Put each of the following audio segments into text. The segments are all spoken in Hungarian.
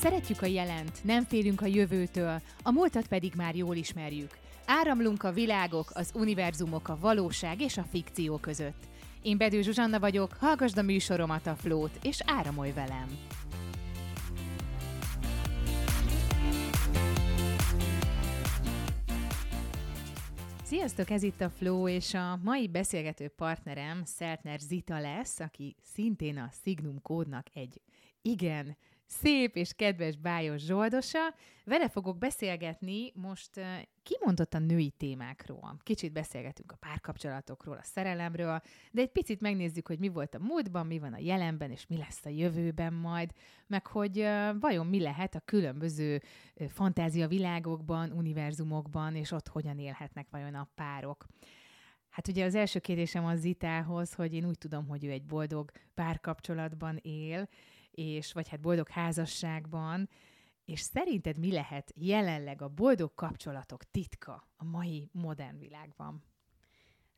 Szeretjük a jelent, nem félünk a jövőtől, a múltat pedig már jól ismerjük. Áramlunk a világok, az univerzumok, a valóság és a fikció között. Én Bedő Zsuzsanna vagyok, hallgasd a műsoromat a Flót, és áramolj velem! Sziasztok, ez itt a Flow, és a mai beszélgető partnerem Szeltner Zita lesz, aki szintén a Signum kódnak egy igen szép és kedves bájos zsoldosa. Vele fogok beszélgetni most kimondottan női témákról. Kicsit beszélgetünk a párkapcsolatokról, a szerelemről, de egy picit megnézzük, hogy mi volt a múltban, mi van a jelenben, és mi lesz a jövőben majd, meg hogy vajon mi lehet a különböző fantáziavilágokban, univerzumokban, és ott hogyan élhetnek vajon a párok. Hát ugye az első kérdésem az Zitához, hogy én úgy tudom, hogy ő egy boldog párkapcsolatban él, és vagy hát boldog házasságban, és szerinted mi lehet jelenleg a boldog kapcsolatok titka a mai modern világban?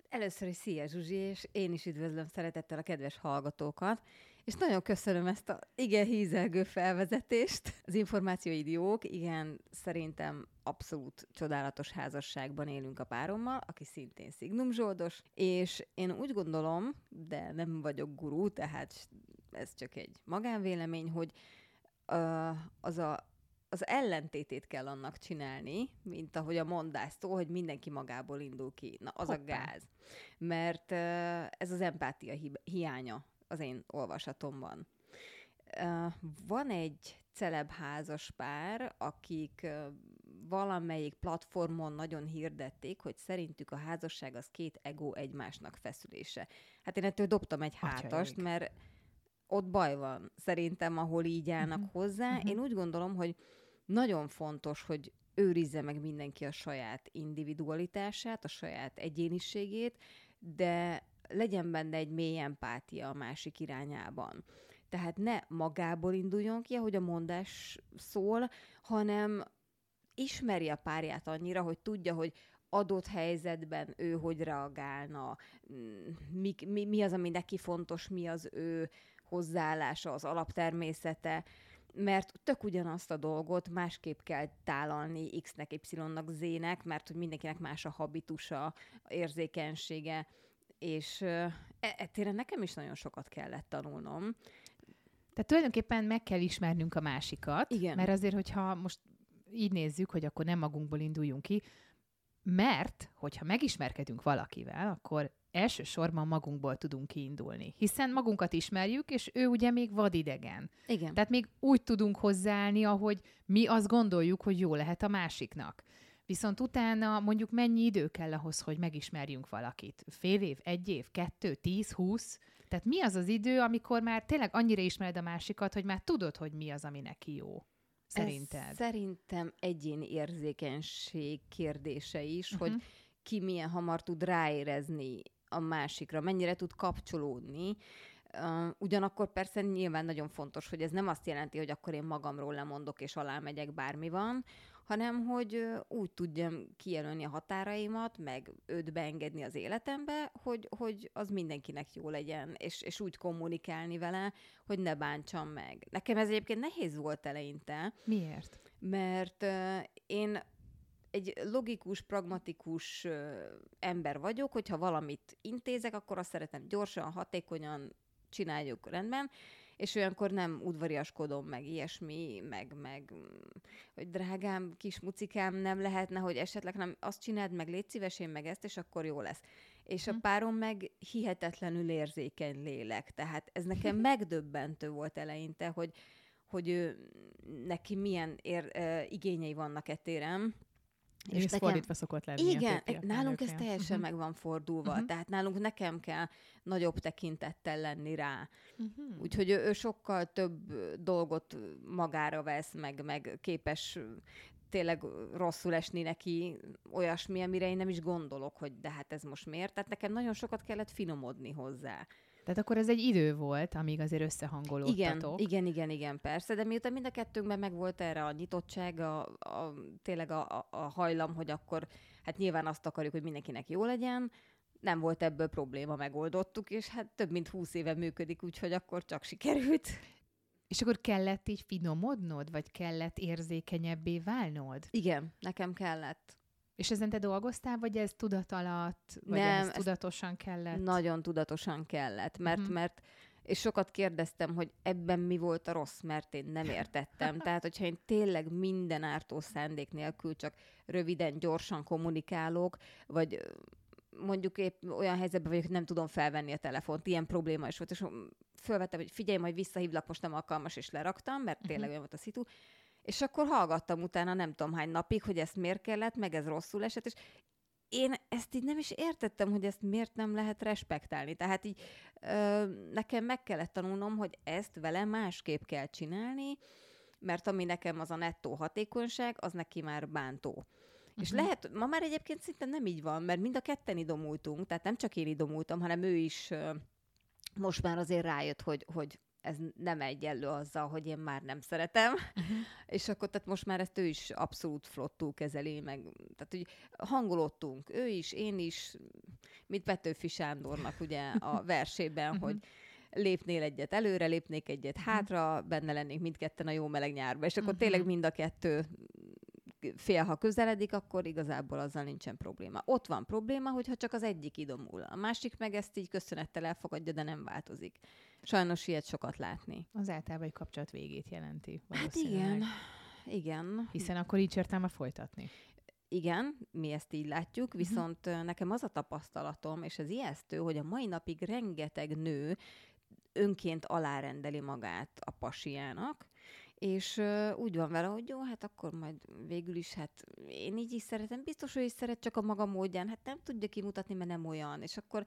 Először is szia Zsuzsi, és én is üdvözlöm szeretettel a kedves hallgatókat, és nagyon köszönöm ezt a igen hízelgő felvezetést. Az információid jók, igen, szerintem abszolút csodálatos házasságban élünk a párommal, aki szintén Szignum Zsoldos, és én úgy gondolom, de nem vagyok gurú, tehát ez csak egy magánvélemény, hogy uh, az a az ellentétét kell annak csinálni, mint ahogy a mondás szó, hogy mindenki magából indul ki. Na, az Hoppá. a gáz. Mert ez az empátia hi- hiánya az én olvasatomban. Van egy celeb házas pár, akik valamelyik platformon nagyon hirdették, hogy szerintük a házasság az két ego egymásnak feszülése. Hát én ettől dobtam egy hátast, mert ott baj van szerintem, ahol így állnak uh-huh. hozzá. Uh-huh. Én úgy gondolom, hogy nagyon fontos, hogy őrizze meg mindenki a saját individualitását, a saját egyéniségét, de legyen benne egy mély empátia a másik irányában. Tehát ne magából induljon ki, ahogy a mondás szól, hanem ismerje a párját annyira, hogy tudja, hogy adott helyzetben ő hogy reagálna, mi, mi, mi az, ami neki fontos, mi az ő hozzáállása, az alaptermészete, mert tök ugyanazt a dolgot másképp kell tálalni X-nek, Y-nak, Z-nek, mert hogy mindenkinek más a habitusa, érzékenysége, és e, e nekem is nagyon sokat kellett tanulnom. Tehát tulajdonképpen meg kell ismernünk a másikat, Igen. mert azért, hogyha most így nézzük, hogy akkor nem magunkból induljunk ki, mert, hogyha megismerkedünk valakivel, akkor elsősorban magunkból tudunk kiindulni, hiszen magunkat ismerjük, és ő ugye még vadidegen. Igen. Tehát még úgy tudunk hozzáállni, ahogy mi azt gondoljuk, hogy jó lehet a másiknak. Viszont utána mondjuk mennyi idő kell ahhoz, hogy megismerjünk valakit? Fél év, egy év, kettő, tíz, húsz? Tehát mi az az idő, amikor már tényleg annyira ismered a másikat, hogy már tudod, hogy mi az, ami neki jó? Szerinted? Ez szerintem egyéni érzékenység kérdése is, uh-huh. hogy ki milyen hamar tud ráérezni a másikra, mennyire tud kapcsolódni. Ugyanakkor persze nyilván nagyon fontos, hogy ez nem azt jelenti, hogy akkor én magamról lemondok és alámegyek, bármi van, hanem hogy úgy tudjam kijelölni a határaimat, meg őt beengedni az életembe, hogy, hogy az mindenkinek jó legyen, és, és úgy kommunikálni vele, hogy ne bántsam meg. Nekem ez egyébként nehéz volt eleinte. Miért? Mert én egy logikus, pragmatikus ember vagyok, hogyha valamit intézek, akkor azt szeretem gyorsan, hatékonyan csináljuk rendben, és olyankor nem udvariaskodom, meg ilyesmi, meg, meg hogy drágám, kis mucikám, nem lehetne, hogy esetleg nem azt csináld, meg légy szíves, én meg ezt, és akkor jó lesz. És a hm. párom meg hihetetlenül érzékeny lélek, tehát ez nekem megdöbbentő volt eleinte, hogy, hogy ő, neki milyen ér, uh, igényei vannak etérem, és, és nekem, fordítva szokott lenni. Igen, nálunk ez teljesen uh-huh. meg van fordulva, uh-huh. tehát nálunk nekem kell nagyobb tekintettel lenni rá. Uh-huh. Úgyhogy ő, ő sokkal több dolgot magára vesz, meg, meg képes tényleg rosszul esni neki olyasmi, amire én nem is gondolok, hogy de hát ez most miért. Tehát nekem nagyon sokat kellett finomodni hozzá. Tehát akkor ez egy idő volt, amíg azért összehangolódtatok. Igen, igen, igen, igen, persze, de miután mind a kettőnkben megvolt erre a nyitottság, a, a, tényleg a, a, hajlam, hogy akkor hát nyilván azt akarjuk, hogy mindenkinek jó legyen, nem volt ebből probléma, megoldottuk, és hát több mint húsz éve működik, úgyhogy akkor csak sikerült. És akkor kellett így finomodnod, vagy kellett érzékenyebbé válnod? Igen, nekem kellett. És ezen te dolgoztál, vagy ez tudat alatt, vagy Nem, ez tudatosan kellett? Nagyon tudatosan kellett, mert, Mhm. mert és sokat kérdeztem, hogy ebben mi volt a rossz, mert én nem értettem. Tehát, hogyha én tényleg minden ártó szándék nélkül csak röviden, gyorsan kommunikálok, vagy mondjuk épp olyan helyzetben vagyok, hogy nem tudom felvenni a telefont, ilyen probléma is volt, és fölvettem, hogy figyelj, majd visszahívlak, most nem alkalmas, és leraktam, mert tényleg olyan volt a szitu. És akkor hallgattam utána nem tudom hány napig, hogy ezt miért kellett, meg ez rosszul esett, és én ezt így nem is értettem, hogy ezt miért nem lehet respektálni. Tehát így ö, nekem meg kellett tanulnom, hogy ezt vele másképp kell csinálni, mert ami nekem az a nettó hatékonyság, az neki már bántó. Uh-huh. És Mhm. lehet, ma már egyébként szinte nem így van, mert mind a ketten idomultunk, tehát nem csak én idomultam, hanem ő is ö, most már azért rájött, hogy, hogy ez nem egyenlő azzal, hogy én már nem szeretem, Uh-huh. és akkor tehát most már ezt ő is abszolút flottul kezeli, meg tehát hogy hangolódtunk, ő is, én is, mint Petőfi Sándornak ugye a versében, Mhm. hogy lépnél egyet előre, lépnék egyet hátra, benne lennénk mindketten a jó meleg nyárba, és akkor tényleg mind a kettő fél, ha közeledik, akkor igazából azzal nincsen probléma. Ott van probléma, hogyha csak az egyik idomul. A másik meg ezt így köszönettel elfogadja, de nem változik. Sajnos ilyet sokat látni. Az általában egy kapcsolat végét jelenti. Hát igen, igen. Hiszen akkor így értelme folytatni. Igen, mi ezt így látjuk, Mhm. viszont uh nekem az a tapasztalatom, és ez ijesztő, hogy a mai napig rengeteg nő önként alárendeli magát a pasiának, és uh, úgy van vele, hogy jó, hát akkor majd végül is, hát én így is szeretem, biztos, hogy is szeret csak a maga módján, hát nem tudja kimutatni, mert nem olyan, és akkor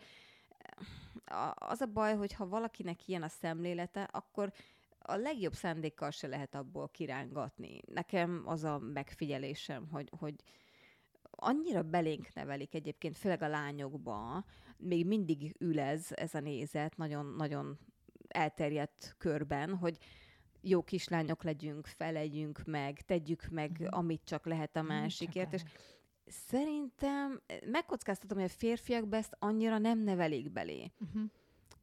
az a baj, hogy ha valakinek ilyen a szemlélete, akkor a legjobb szándékkal se lehet abból kirángatni. Nekem az a megfigyelésem, hogy, hogy annyira belénk nevelik egyébként, főleg a lányokba, még mindig ül ez, ez a nézet, nagyon-nagyon elterjedt körben, hogy jó kislányok legyünk, felegyünk meg, tegyük meg, Mhm. amit csak lehet a másikért, és lehet. Szerintem megkockáztatom, hogy a férfiakba ezt annyira nem nevelik belé. Uh-huh.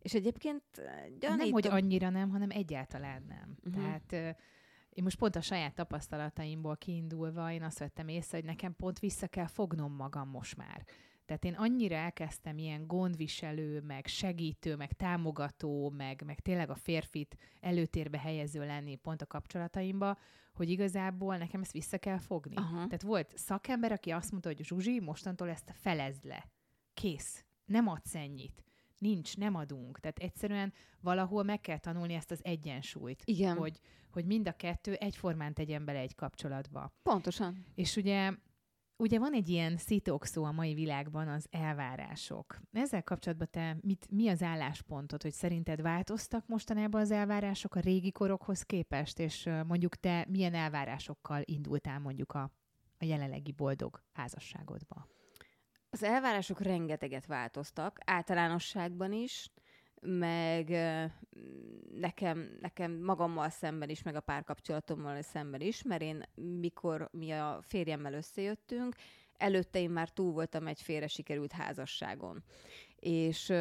És egyébként eh, Nem, gyanítom... hogy annyira nem, hanem egyáltalán nem. Mhm. Tehát ö, én most pont a saját tapasztalataimból kiindulva, én azt vettem észre, hogy nekem pont vissza kell fognom magam most már. Tehát én annyira elkezdtem ilyen gondviselő, meg segítő, meg támogató, meg, meg tényleg a férfit előtérbe helyező lenni pont a kapcsolataimba, hogy igazából nekem ezt vissza kell fogni. Aha. Tehát volt szakember, aki azt mondta, hogy Zsuzsi, mostantól ezt felezd le. Kész. Nem adsz ennyit. Nincs, nem adunk. Tehát egyszerűen valahol meg kell tanulni ezt az egyensúlyt. Igen, hogy... Hogy, mind a kettő egyformán tegyen bele egy kapcsolatba. pontosan. És ugye, ugye van egy ilyen szó a mai világban, az elvárások. Ezzel kapcsolatban te mit, mi az álláspontod, hogy szerinted változtak mostanában az elvárások a régi korokhoz képest, és mondjuk te milyen elvárásokkal indultál mondjuk a, a jelenlegi boldog házasságodba? Az elvárások rengeteget változtak, általánosságban is, meg nekem, nekem magammal szemben is, meg a párkapcsolatommal szemben is, mert én mikor mi a férjemmel összejöttünk, előtte én már túl voltam egy félre sikerült házasságon. És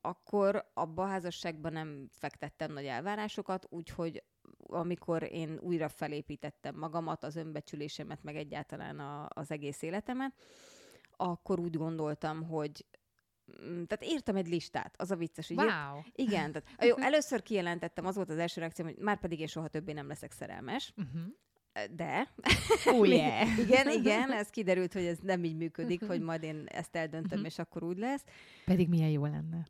akkor abba a házasságban nem fektettem nagy elvárásokat, úgyhogy amikor én újra felépítettem magamat, az önbecsülésemet, meg egyáltalán a, az egész életemet, akkor úgy gondoltam, hogy tehát írtam egy listát, az a vicces, hogy írt, Wow! igen, tehát, jó, először kijelentettem, az volt az első reakcióm, hogy már pedig én soha többé nem leszek szerelmes, Uh-huh. de Oh yeah! igen, igen, ez kiderült, hogy ez nem így működik, hogy majd én ezt eldöntöm, és akkor úgy lesz. Pedig milyen jó lenne.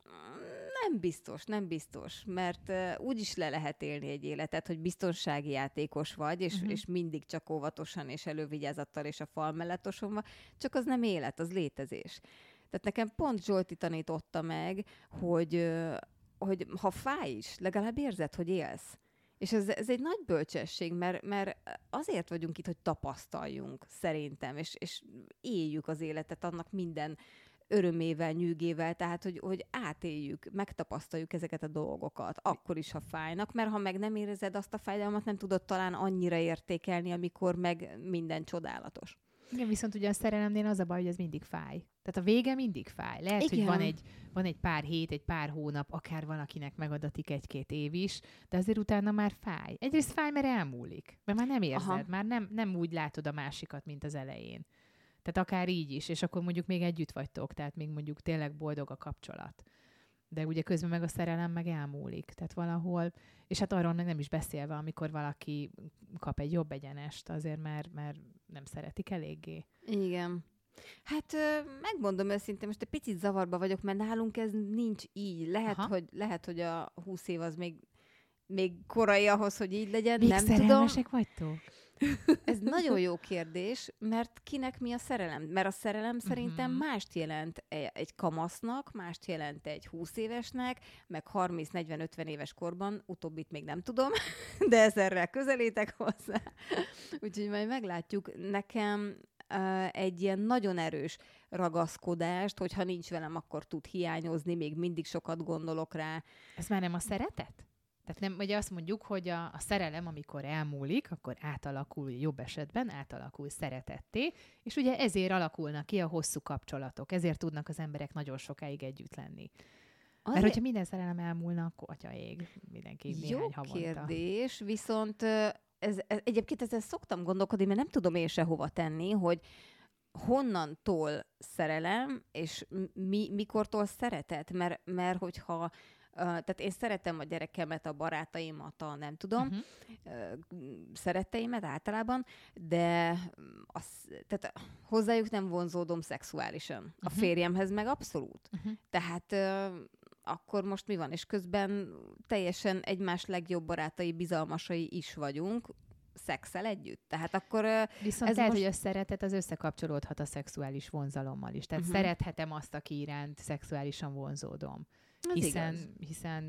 Nem biztos, nem biztos, mert uh, úgy is le lehet élni egy életet, hogy biztonsági játékos vagy, és, Mhm. uh-huh. és mindig csak óvatosan és elővigyázattal és a fal mellett osonva, csak az nem élet, az létezés. Tehát nekem pont Zsolti tanította meg, hogy, hogy ha fáj is, legalább érzed, hogy élsz. És ez, ez egy nagy bölcsesség, mert, mert azért vagyunk itt, hogy tapasztaljunk, szerintem, és, és éljük az életet annak minden örömével, nyűgével, tehát hogy, hogy átéljük, megtapasztaljuk ezeket a dolgokat, akkor is, ha fájnak, mert ha meg nem érezed azt a fájdalmat, nem tudod talán annyira értékelni, amikor meg minden csodálatos. Igen, viszont ugye a szerelemnél az a baj, hogy ez mindig fáj. Tehát a vége mindig fáj. Lehet, Igen. hogy van egy, van egy pár hét, egy pár hónap, akár valakinek megadatik egy-két év is, de azért utána már fáj. Egyrészt fáj, mert elmúlik. Mert már nem érzed, Aha. már nem, nem úgy látod a másikat, mint az elején. Tehát akár így is, és akkor mondjuk még együtt vagytok, tehát még mondjuk tényleg boldog a kapcsolat. De ugye közben meg a szerelem meg elmúlik. Tehát valahol, és hát arról meg nem is beszélve, amikor valaki kap egy jobb egyenest, azért mert, mert nem szeretik eléggé. Igen. Hát megmondom őszintén, most egy picit zavarba vagyok, mert nálunk ez nincs így. Lehet, Aha. hogy, lehet hogy a 20 év az még, még korai ahhoz, hogy így legyen. Még nem tudom. szerelmesek vagytok? Ez nagyon jó kérdés, mert kinek mi a szerelem? Mert a szerelem szerintem Mhm. mást jelent e- egy kamasznak, mást jelent egy 20 évesnek, meg 30-40-50 éves korban, utóbbit még nem tudom, de ezerrel közelítek hozzá. Úgyhogy majd meglátjuk. Nekem egy ilyen nagyon erős ragaszkodást, hogyha nincs velem, akkor tud hiányozni, még mindig sokat gondolok rá. Ez már nem a szeretet? Tehát nem, ugye azt mondjuk, hogy a, a szerelem, amikor elmúlik, akkor átalakul, jobb esetben átalakul szeretetté, és ugye ezért alakulnak ki a hosszú kapcsolatok, ezért tudnak az emberek nagyon sokáig együtt lenni. Mert hogyha minden szerelem elmúlna, akkor atya ég, mindenki Jó néhány havonta. kérdés, viszont ez, ez, egyébként ezzel szoktam gondolkodni, mert nem tudom én se hova tenni, hogy honnantól szerelem, és mi, mikortól szeretet, mert, mert hogyha tehát én szeretem a gyerekemet, a barátaimat, a nem tudom, Uh-huh. uh, szeretteimet általában, de az, tehát hozzájuk nem vonzódom szexuálisan. A Mhm. férjemhez meg abszolút. Uh-huh. Tehát akkor most mi van? És közben teljesen egymás legjobb barátai, bizalmasai is vagyunk, szexel együtt. Tehát akkor Viszont Ez lehet, most- hogy a szeretet az összekapcsolódhat a szexuális vonzalommal is. Tehát uh-huh. szerethetem azt, aki iránt szexuálisan vonzódom. Ez hiszen, igaz. hiszen,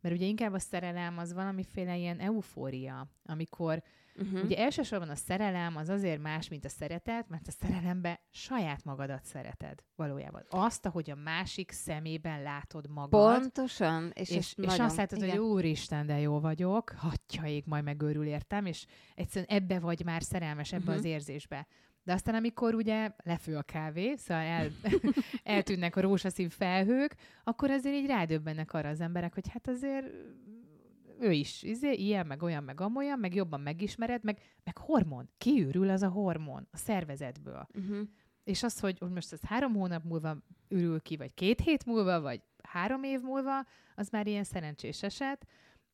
mert ugye inkább a szerelem az valamiféle ilyen eufória, amikor Uh-huh. Ugye elsősorban a szerelem az azért más, mint a szeretet, mert a szerelembe saját magadat szereted valójában. Azt, ahogy a másik szemében látod magad, Pontosan. És, és, és, nagyon, azt látod, igen. hogy úristen, de jó vagyok, hatyaig majd megőrül értem, és egyszerűen ebbe vagy már szerelmes, ebbe Mhm. az érzésbe. De aztán, amikor ugye lefő a kávé, szóval el, eltűnnek a rózsaszín felhők, akkor azért így rádöbbennek arra az emberek, hogy hát azért ő is izé, ilyen, meg olyan, meg amolyan, meg jobban megismered, meg, meg hormon. Kiürül az a hormon a szervezetből. Uh-huh. És az, hogy, hogy most ez három hónap múlva ürül ki, vagy két hét múlva, vagy három év múlva, az már ilyen szerencsés eset,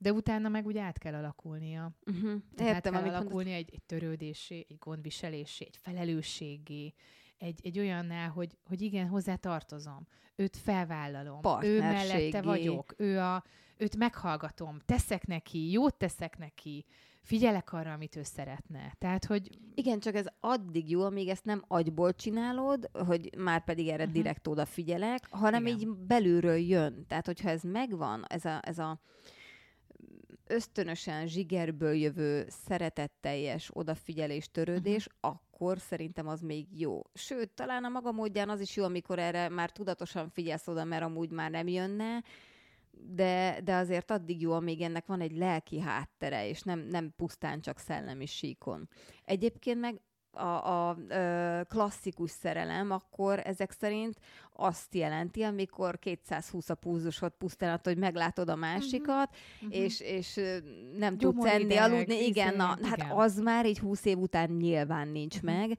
de utána meg úgy át kell alakulnia. Uh-huh. Tehát át kell alakulnia egy, egy törődésé, egy gondviselésé, egy felelősségé, egy, egy olyanná, hogy, hogy igen, hozzá tartozom. Őt felvállalom. Ő mellette vagyok. Ő a, őt meghallgatom. Teszek neki, jót teszek neki. Figyelek arra, amit ő szeretne. Tehát, hogy Igen, csak ez addig jó, amíg ezt nem agyból csinálod, hogy már pedig erre uh-huh. direkt odafigyelek, hanem Igen. így belülről jön. Tehát, hogyha ez megvan, ez a, ez a ösztönösen zsigerből jövő szeretetteljes odafigyelés, törődés, uh-huh. akkor szerintem az még jó. Sőt, talán a maga módján az is jó, amikor erre már tudatosan figyelsz oda, mert amúgy már nem jönne, de, de azért addig jó, amíg ennek van egy lelki háttere, és nem, nem pusztán csak szellemi síkon. Egyébként meg a, a ö, klasszikus szerelem, akkor ezek szerint azt jelenti, amikor 220 a púzusod pusztán attól, hogy meglátod a másikat, Mhm. és, és nem tudsz enni, aludni. Igen, izé, na, hát igen. az már így 20 év után nyilván nincs Mhm. meg,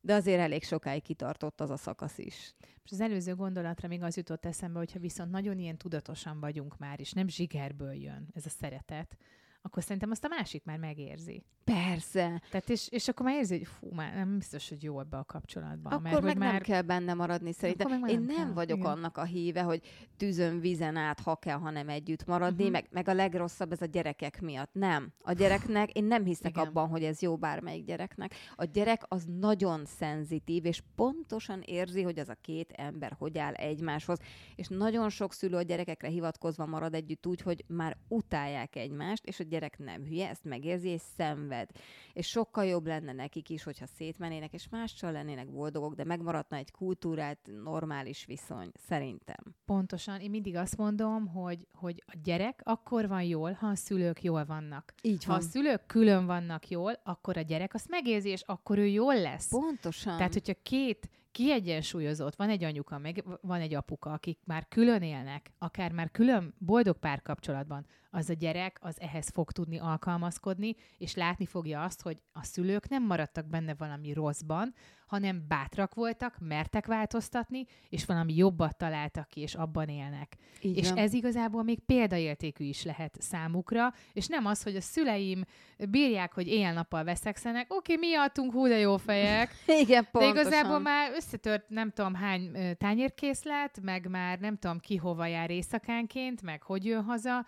de azért elég sokáig kitartott az a szakasz is. És az előző gondolatra még az jutott eszembe, hogyha viszont nagyon ilyen tudatosan vagyunk már, és nem zsigerből jön ez a szeretet, akkor szerintem azt a másik már megérzi. Persze. Tehát és, és akkor már érzi, hogy fú, már nem biztos, hogy jó ebbe a kapcsolatban. Akkor mert meg hogy nem már kell benne maradni szerintem. Én nem nem kell, vagyok igen. annak a híve, hogy tűzön, vízen át, ha kell, hanem együtt maradni, Mhm. meg, meg a legrosszabb ez a gyerekek miatt. Nem. A gyereknek, én nem hiszek Igen. abban, hogy ez jó bármelyik gyereknek. A gyerek az nagyon szenzitív, és pontosan érzi, hogy az a két ember hogy áll egymáshoz. És nagyon sok szülő a gyerekekre hivatkozva marad együtt úgy, hogy már utálják egymást, és a gyerek nem hülye, ezt megérzi és szenved. És sokkal jobb lenne nekik is, hogyha szétmennének, és mással lennének boldogok, de megmaradna egy kultúrát, normális viszony, szerintem. Pontosan. Én mindig azt mondom, hogy, hogy a gyerek akkor van jól, ha a szülők jól vannak. Így Ha a szülők külön vannak jól, akkor a gyerek azt megérzi, és akkor ő jól lesz. Pontosan. Tehát, hogyha két kiegyensúlyozott, van egy anyuka, meg van egy apuka, akik már külön élnek, akár már külön boldog párkapcsolatban, az a gyerek az ehhez fog tudni alkalmazkodni, és látni fogja azt, hogy a szülők nem maradtak benne valami rosszban, hanem bátrak voltak, mertek változtatni, és valami jobbat találtak ki, és abban élnek. Így és van. ez igazából még példaértékű is lehet számukra, és nem az, hogy a szüleim bírják, hogy éjjel-nappal veszekszenek, oké, okay, miattunk hú de jó fejek, Igen, de pontosan. igazából már összetört nem tudom hány tányérkészlet, meg már nem tudom ki hova jár éjszakánként, meg hogy jön haza,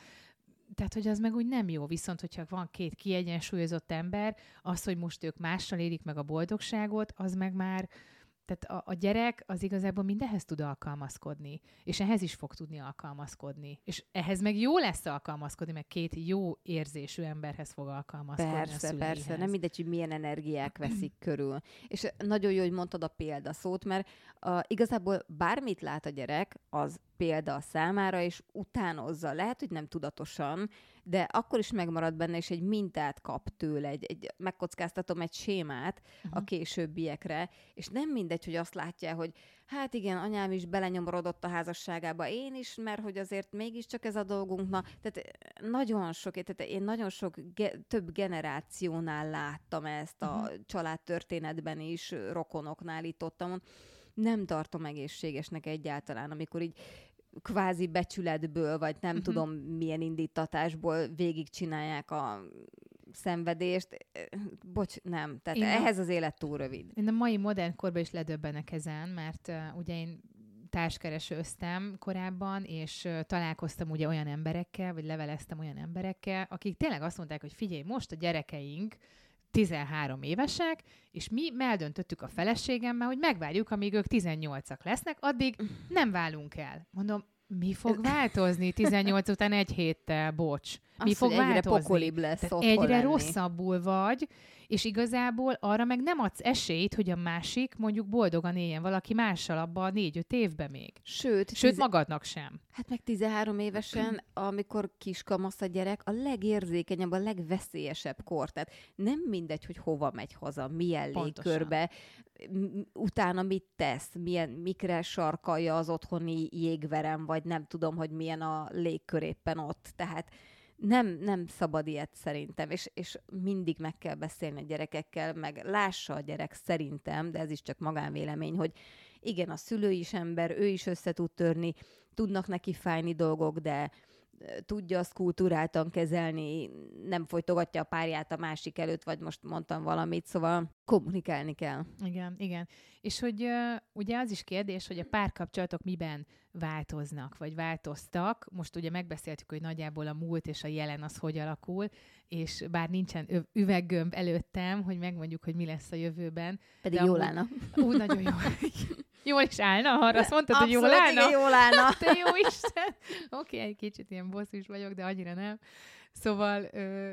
tehát, hogy az meg úgy nem jó. Viszont, hogyha van két kiegyensúlyozott ember, az, hogy most ők mással élik meg a boldogságot, az meg már, tehát a, a gyerek az igazából mindenhez tud alkalmazkodni, és ehhez is fog tudni alkalmazkodni. És ehhez meg jó lesz alkalmazkodni, meg két jó érzésű emberhez fog alkalmazkodni Persze, persze. Nem mindegy, hogy milyen energiák veszik körül. És nagyon jó, hogy mondtad a példaszót, mert uh, igazából bármit lát a gyerek, az példa a számára, és utánozza. Lehet, hogy nem tudatosan, de akkor is megmarad benne, és egy mintát kap tőle, egy, egy megkockáztatom egy sémát uh-huh. a későbbiekre, és nem mindegy, hogy azt látja, hogy hát igen, anyám is belenyomorodott a házasságába, én is, mert hogy azért mégiscsak ez a dolgunk. Na, tehát nagyon sok, tehát én nagyon sok, ge- több generációnál láttam ezt a uh-huh. családtörténetben is, rokonoknál itt ott, nem tartom egészségesnek egyáltalán, amikor így kvázi becsületből, vagy nem uh-huh. tudom milyen indítatásból végigcsinálják a szenvedést. Bocs, nem. Tehát én ehhez az élet túl rövid. Én a mai modern korban is ledöbbenek ezen, mert uh, ugye én társkeresőztem korábban, és találkoztam ugye olyan emberekkel, vagy leveleztem olyan emberekkel, akik tényleg azt mondták, hogy figyelj, most a gyerekeink 13 évesek, és mi eldöntöttük a feleségemmel, hogy megvárjuk, amíg ők 18-ak lesznek, addig nem válunk el. Mondom, mi fog változni 18 után egy héttel, bocs? Mi fog hogy egyre változni? pokolibb lesz Tehát egyre lenni. rosszabbul vagy, és igazából arra meg nem adsz esélyt, hogy a másik mondjuk boldogan éljen valaki mással abban a négy-öt évben még. Sőt, Sőt, tize- magadnak sem. Hát meg 13 évesen, amikor kiskamasz a gyerek, a legérzékenyebb, a legveszélyesebb kor. Tehát nem mindegy, hogy hova megy haza, milyen Pontosan. légkörbe, utána mit tesz, milyen, mikre sarkalja az otthoni jégverem, vagy nem tudom, hogy milyen a légkör éppen ott. Tehát nem, nem szabad ilyet szerintem, és, és mindig meg kell beszélni a gyerekekkel, meg lássa a gyerek szerintem, de ez is csak magánvélemény, hogy igen, a szülő is ember, ő is össze tud törni, tudnak neki fájni dolgok, de tudja azt kultúráltan kezelni, nem folytogatja a párját a másik előtt, vagy most mondtam valamit, szóval kommunikálni kell. Igen, igen. És hogy ugye az is kérdés, hogy a párkapcsolatok miben változnak, vagy változtak. Most ugye megbeszéltük, hogy nagyjából a múlt és a jelen az hogy alakul, és bár nincsen üveggömb előttem, hogy megmondjuk, hogy mi lesz a jövőben. Pedig amúgy- állna. Úgy nagyon jó. Jól is állna, arra azt mondtad, hogy jól állna? igen, jól állna. Te jó Isten! Oké, okay, egy kicsit ilyen bosszús vagyok, de annyira nem. Szóval, ö,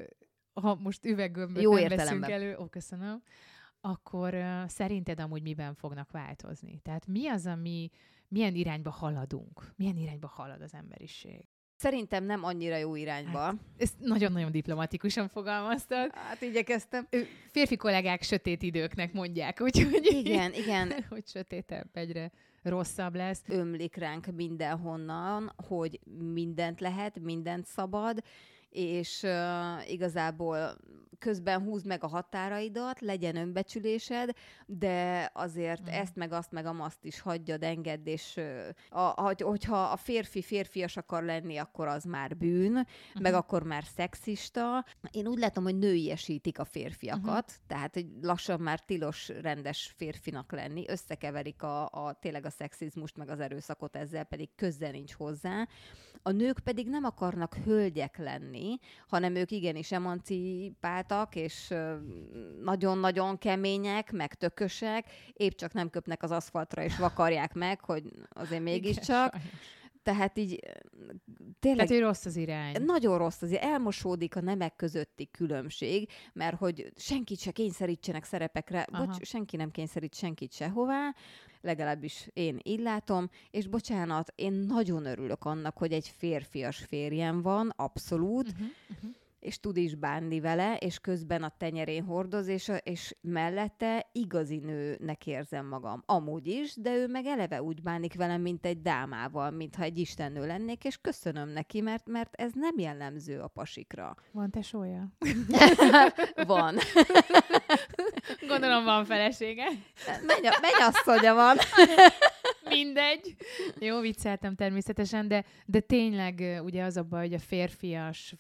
ha most üveggömböt Jó nem veszünk elő, ó, köszönöm, akkor ö, szerinted amúgy miben fognak változni? Tehát mi az, ami, milyen irányba haladunk? Milyen irányba halad az emberiség? Szerintem nem annyira jó irányba. Hát, Ezt nagyon-nagyon diplomatikusan fogalmaztad. hát igyekeztem. Férfi kollégák sötét időknek mondják, úgyhogy Igen, igen. hogy sötétebb, egyre rosszabb lesz. ömlik ránk mindenhonnan, hogy mindent lehet, mindent szabad, és uh, igazából közben húzd meg a határaidat, legyen önbecsülésed, de azért Mm. ezt meg azt meg amaszt is hagyjad, engedd, és uh, a, hogy, hogyha a férfi férfias akar lenni, akkor az már bűn, uh-huh. meg akkor már szexista. Én úgy látom, hogy nőiesítik a férfiakat, uh-huh. tehát hogy lassan már tilos rendes férfinak lenni, összekeverik a, a tényleg a szexizmust, meg az erőszakot ezzel, pedig közel nincs hozzá. A nők pedig nem akarnak hölgyek lenni, hanem ők igenis emancipáltak, és nagyon-nagyon kemények, meg tökösek, épp csak nem köpnek az aszfaltra, és vakarják meg, hogy azért mégiscsak. Igen, sajnos. Tehát így tényleg Tehát, hogy rossz az irány. nagyon rossz, azért elmosódik a nemek közötti különbség, mert hogy senkit se kényszerítsenek szerepekre, Aha. bocs, senki nem kényszerít senkit sehová, legalábbis én így látom, és bocsánat, én nagyon örülök annak, hogy egy férfias férjem van, abszolút, Uh-huh, uh-huh. És tud is bánni vele, és közben a tenyerén hordoz, és, és mellette igazi nőnek érzem magam. Amúgy is, de ő meg eleve úgy bánik velem, mint egy dámával, mintha egy istennő lennék, és köszönöm neki, mert, mert ez nem jellemző a pasikra. Van tesója? Van. Gondolom van felesége. Mennyi, mennyasszonya van. Mindegy. Jó, vicceltem természetesen, de, de tényleg ugye az a baj, hogy a férfias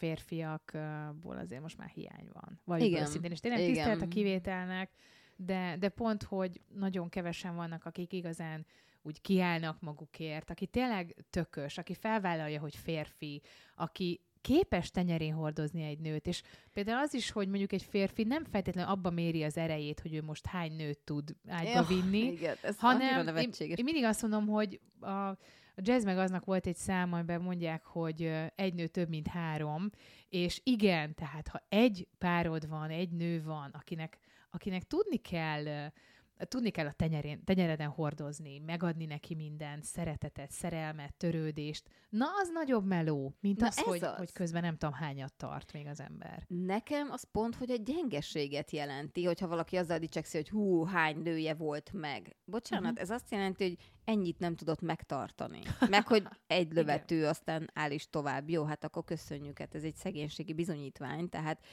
férfiakból azért most már hiány van. Vagy Igen. szintén, és tényleg Igen. tisztelt a kivételnek, de, de pont, hogy nagyon kevesen vannak, akik igazán úgy kiállnak magukért, aki tényleg tökös, aki felvállalja, hogy férfi, aki képes tenyerén hordozni egy nőt, és például az is, hogy mondjuk egy férfi nem feltétlenül abba méri az erejét, hogy ő most hány nőt tud ágyba vinni, Igen, ez hanem én, én mindig azt mondom, hogy a, a jazz meg aznak volt egy száma, amiben mondják, hogy egy nő több, mint három, és igen, tehát ha egy párod van, egy nő van, akinek, akinek tudni kell tudni kell a tenyerén, tenyereden hordozni, megadni neki mindent, szeretetet, szerelmet, törődést. Na, az nagyobb meló, mint Na, az, hogy, az. hogy közben nem tudom hányat tart még az ember. Nekem az pont, hogy egy gyengeséget jelenti, hogyha valaki azzal dicsekszi, hogy hú, hány nője volt meg. Bocsánat, Mhm. ez azt jelenti, hogy ennyit nem tudott megtartani. Meg, hogy egy lövető, aztán áll is tovább. Jó, hát akkor köszönjük, hát ez egy szegénységi bizonyítvány, tehát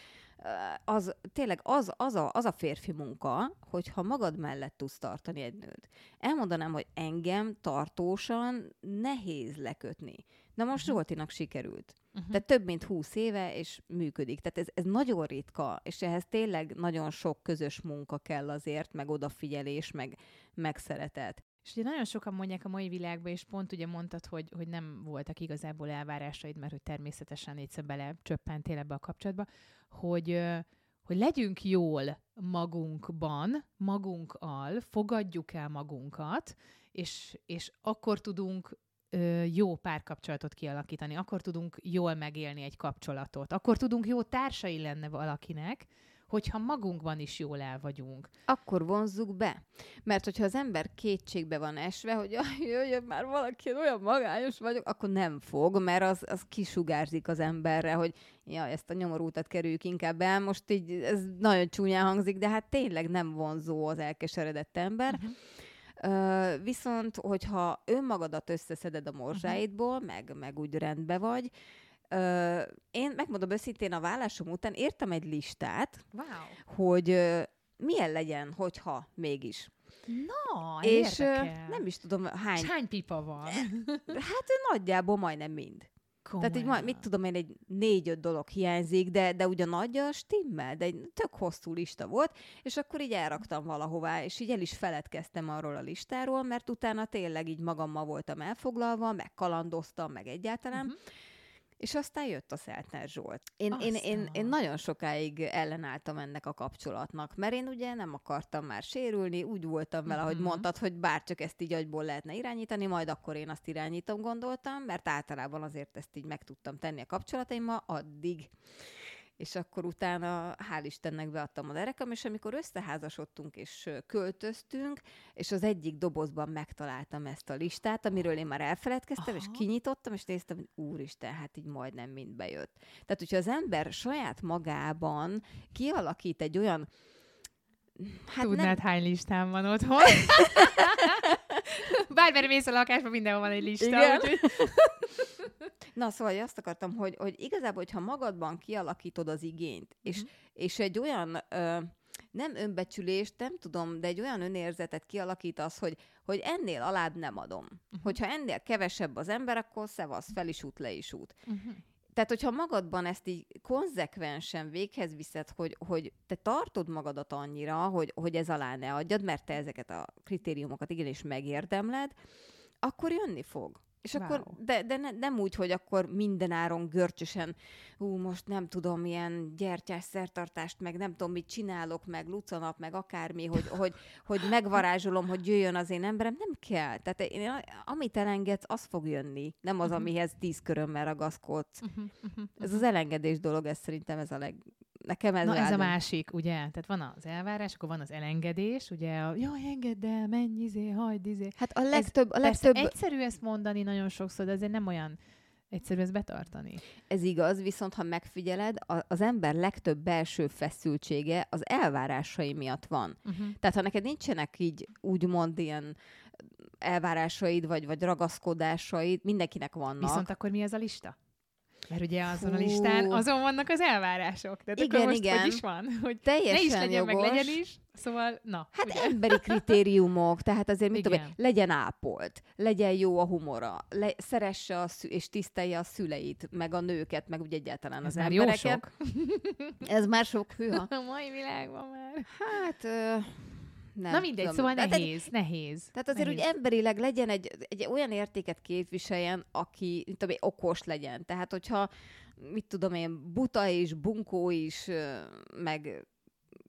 az tényleg az, az, a, az a férfi munka, hogyha magad mellett tudsz tartani egy nőt. Elmondanám, hogy engem tartósan nehéz lekötni. Na most Mhm. Zsoltinak sikerült. Uh-huh. Tehát több mint húsz éve, és működik. Tehát ez, ez nagyon ritka, és ehhez tényleg nagyon sok közös munka kell azért, meg odafigyelés, meg, meg szeretet. És ugye nagyon sokan mondják a mai világban, és pont ugye mondtad, hogy, hogy nem voltak igazából elvárásaid, mert hogy természetesen egyszer bele csöppentél ebbe a kapcsolatba, hogy, hogy legyünk jól magunkban, magunkkal, fogadjuk el magunkat, és, és akkor tudunk jó párkapcsolatot kialakítani, akkor tudunk jól megélni egy kapcsolatot, akkor tudunk jó társai lenne valakinek, hogyha magunkban is jól el vagyunk. Akkor vonzzuk be. Mert hogyha az ember kétségbe van esve, hogy "Jaj, jöjjön már valaki, olyan magányos vagyok, akkor nem fog, mert az, az kisugárzik az emberre, hogy ja, ezt a nyomorútat kerüljük inkább el. Most így ez nagyon csúnyán hangzik, de hát tényleg nem vonzó az elkeseredett ember. Uh-huh. Ö, viszont, hogyha önmagadat összeszeded a morzsáidból, meg, meg úgy rendbe vagy, ö, én megmondom őszintén, a vállásom után írtam egy listát, Wow. hogy ö, milyen legyen, hogyha mégis. Na, És érdekel. nem is tudom hány, És hány pipa van? hát nagyjából majdnem mind. Tehát így majd, Komolyan. mit tudom én, egy négy-öt dolog hiányzik, de, de ugye a nagyja stimmel, de egy tök hosszú lista volt, és akkor így elraktam valahová, és így el is feledkeztem arról a listáról, mert utána tényleg így magammal voltam elfoglalva, meg kalandoztam, meg egyáltalán, Mhm. És aztán jött a Szeltner Zsolt. Én, én, én, én nagyon sokáig ellenálltam ennek a kapcsolatnak, mert én ugye nem akartam már sérülni, úgy voltam vele, hogy Mhm. mondtad, hogy bárcsak ezt így agyból lehetne irányítani, majd akkor én azt irányítom, gondoltam, mert általában azért ezt így meg tudtam tenni a kapcsolataimmal, addig. És akkor utána, hál' Istennek beadtam a derekam, és amikor összeházasodtunk és költöztünk, és az egyik dobozban megtaláltam ezt a listát, amiről én már elfeledkeztem, és Aha. kinyitottam, és néztem, hogy úristen, hát így majdnem mind bejött. Tehát, hogyha az ember saját magában kialakít egy olyan Hát Tudnád, nem, hány listám van otthon? Bármire mész a lakásba, mindenhol van egy lista. Igen. Úgyhogy... Na, szóval azt akartam, hogy, hogy igazából, hogyha magadban kialakítod az igényt, és, Mhm. és egy olyan, ö, nem önbecsülést, nem tudom, de egy olyan önérzetet kialakítasz, hogy, hogy ennél alább nem adom. Mhm. Hogyha ennél kevesebb az ember, akkor szevasz, fel is út, le is út. Uh-huh. Tehát, hogyha magadban ezt így konzekvensen véghez viszed, hogy, hogy te tartod magadat annyira, hogy, hogy ez alá ne adjad, mert te ezeket a kritériumokat igenis megérdemled, akkor jönni fog. És Wow. akkor, de, de ne, nem úgy, hogy akkor mindenáron görcsösen, ú, most nem tudom, milyen gyertyás szertartást, meg nem tudom, mit csinálok, meg lucanap, meg akármi, hogy, hogy, hogy megvarázsolom, hogy jöjjön az én emberem. Nem kell. Tehát én, amit elengedsz, az fog jönni. Nem az, Mhm. amihez tíz körömmel ragaszkodsz. Uh-huh, uh-huh, Ez az elengedés dolog, ez szerintem ez a leg... Nekem ez Na ez a másik, ugye? Tehát van az elvárás, akkor van az elengedés, ugye? A, Jaj, engedd el, menj, izé, hagyd, izé. Hát a legtöbb, a Persze legtöbb egyszerű ezt mondani nagyon sokszor, de azért nem olyan egyszerű ezt betartani. Ez igaz, viszont ha megfigyeled, a- az ember legtöbb belső feszültsége az elvárásai miatt van. Uh-huh. Tehát ha neked nincsenek így úgymond ilyen elvárásaid, vagy, vagy ragaszkodásaid, mindenkinek vannak. Viszont akkor mi ez a lista? Mert ugye azon a listán azon vannak az elvárások. Tehát Igen, akkor most igen. hogy is van? Hogy Teljesen ne is legyen, jogos. meg legyen is. Szóval, na. Hát ugye? emberi kritériumok, tehát azért mit tudom, Igen. legyen ápolt, legyen jó a humora, le, szeresse a szü- és tisztelje a szüleit, meg a nőket, meg úgy egyáltalán ez az már jó embereket. sok. Ez már sok hűha. A mai világban már. Hát, ö, nem Na mindegy, tudom. szóval Tehát egy- nehéz, nehéz. Tehát azért nehéz. úgy emberileg legyen egy, egy olyan értéket képviseljen, aki, mint tudom, én, okos legyen. Tehát, hogyha, mit tudom én, buta is, bunkó is, meg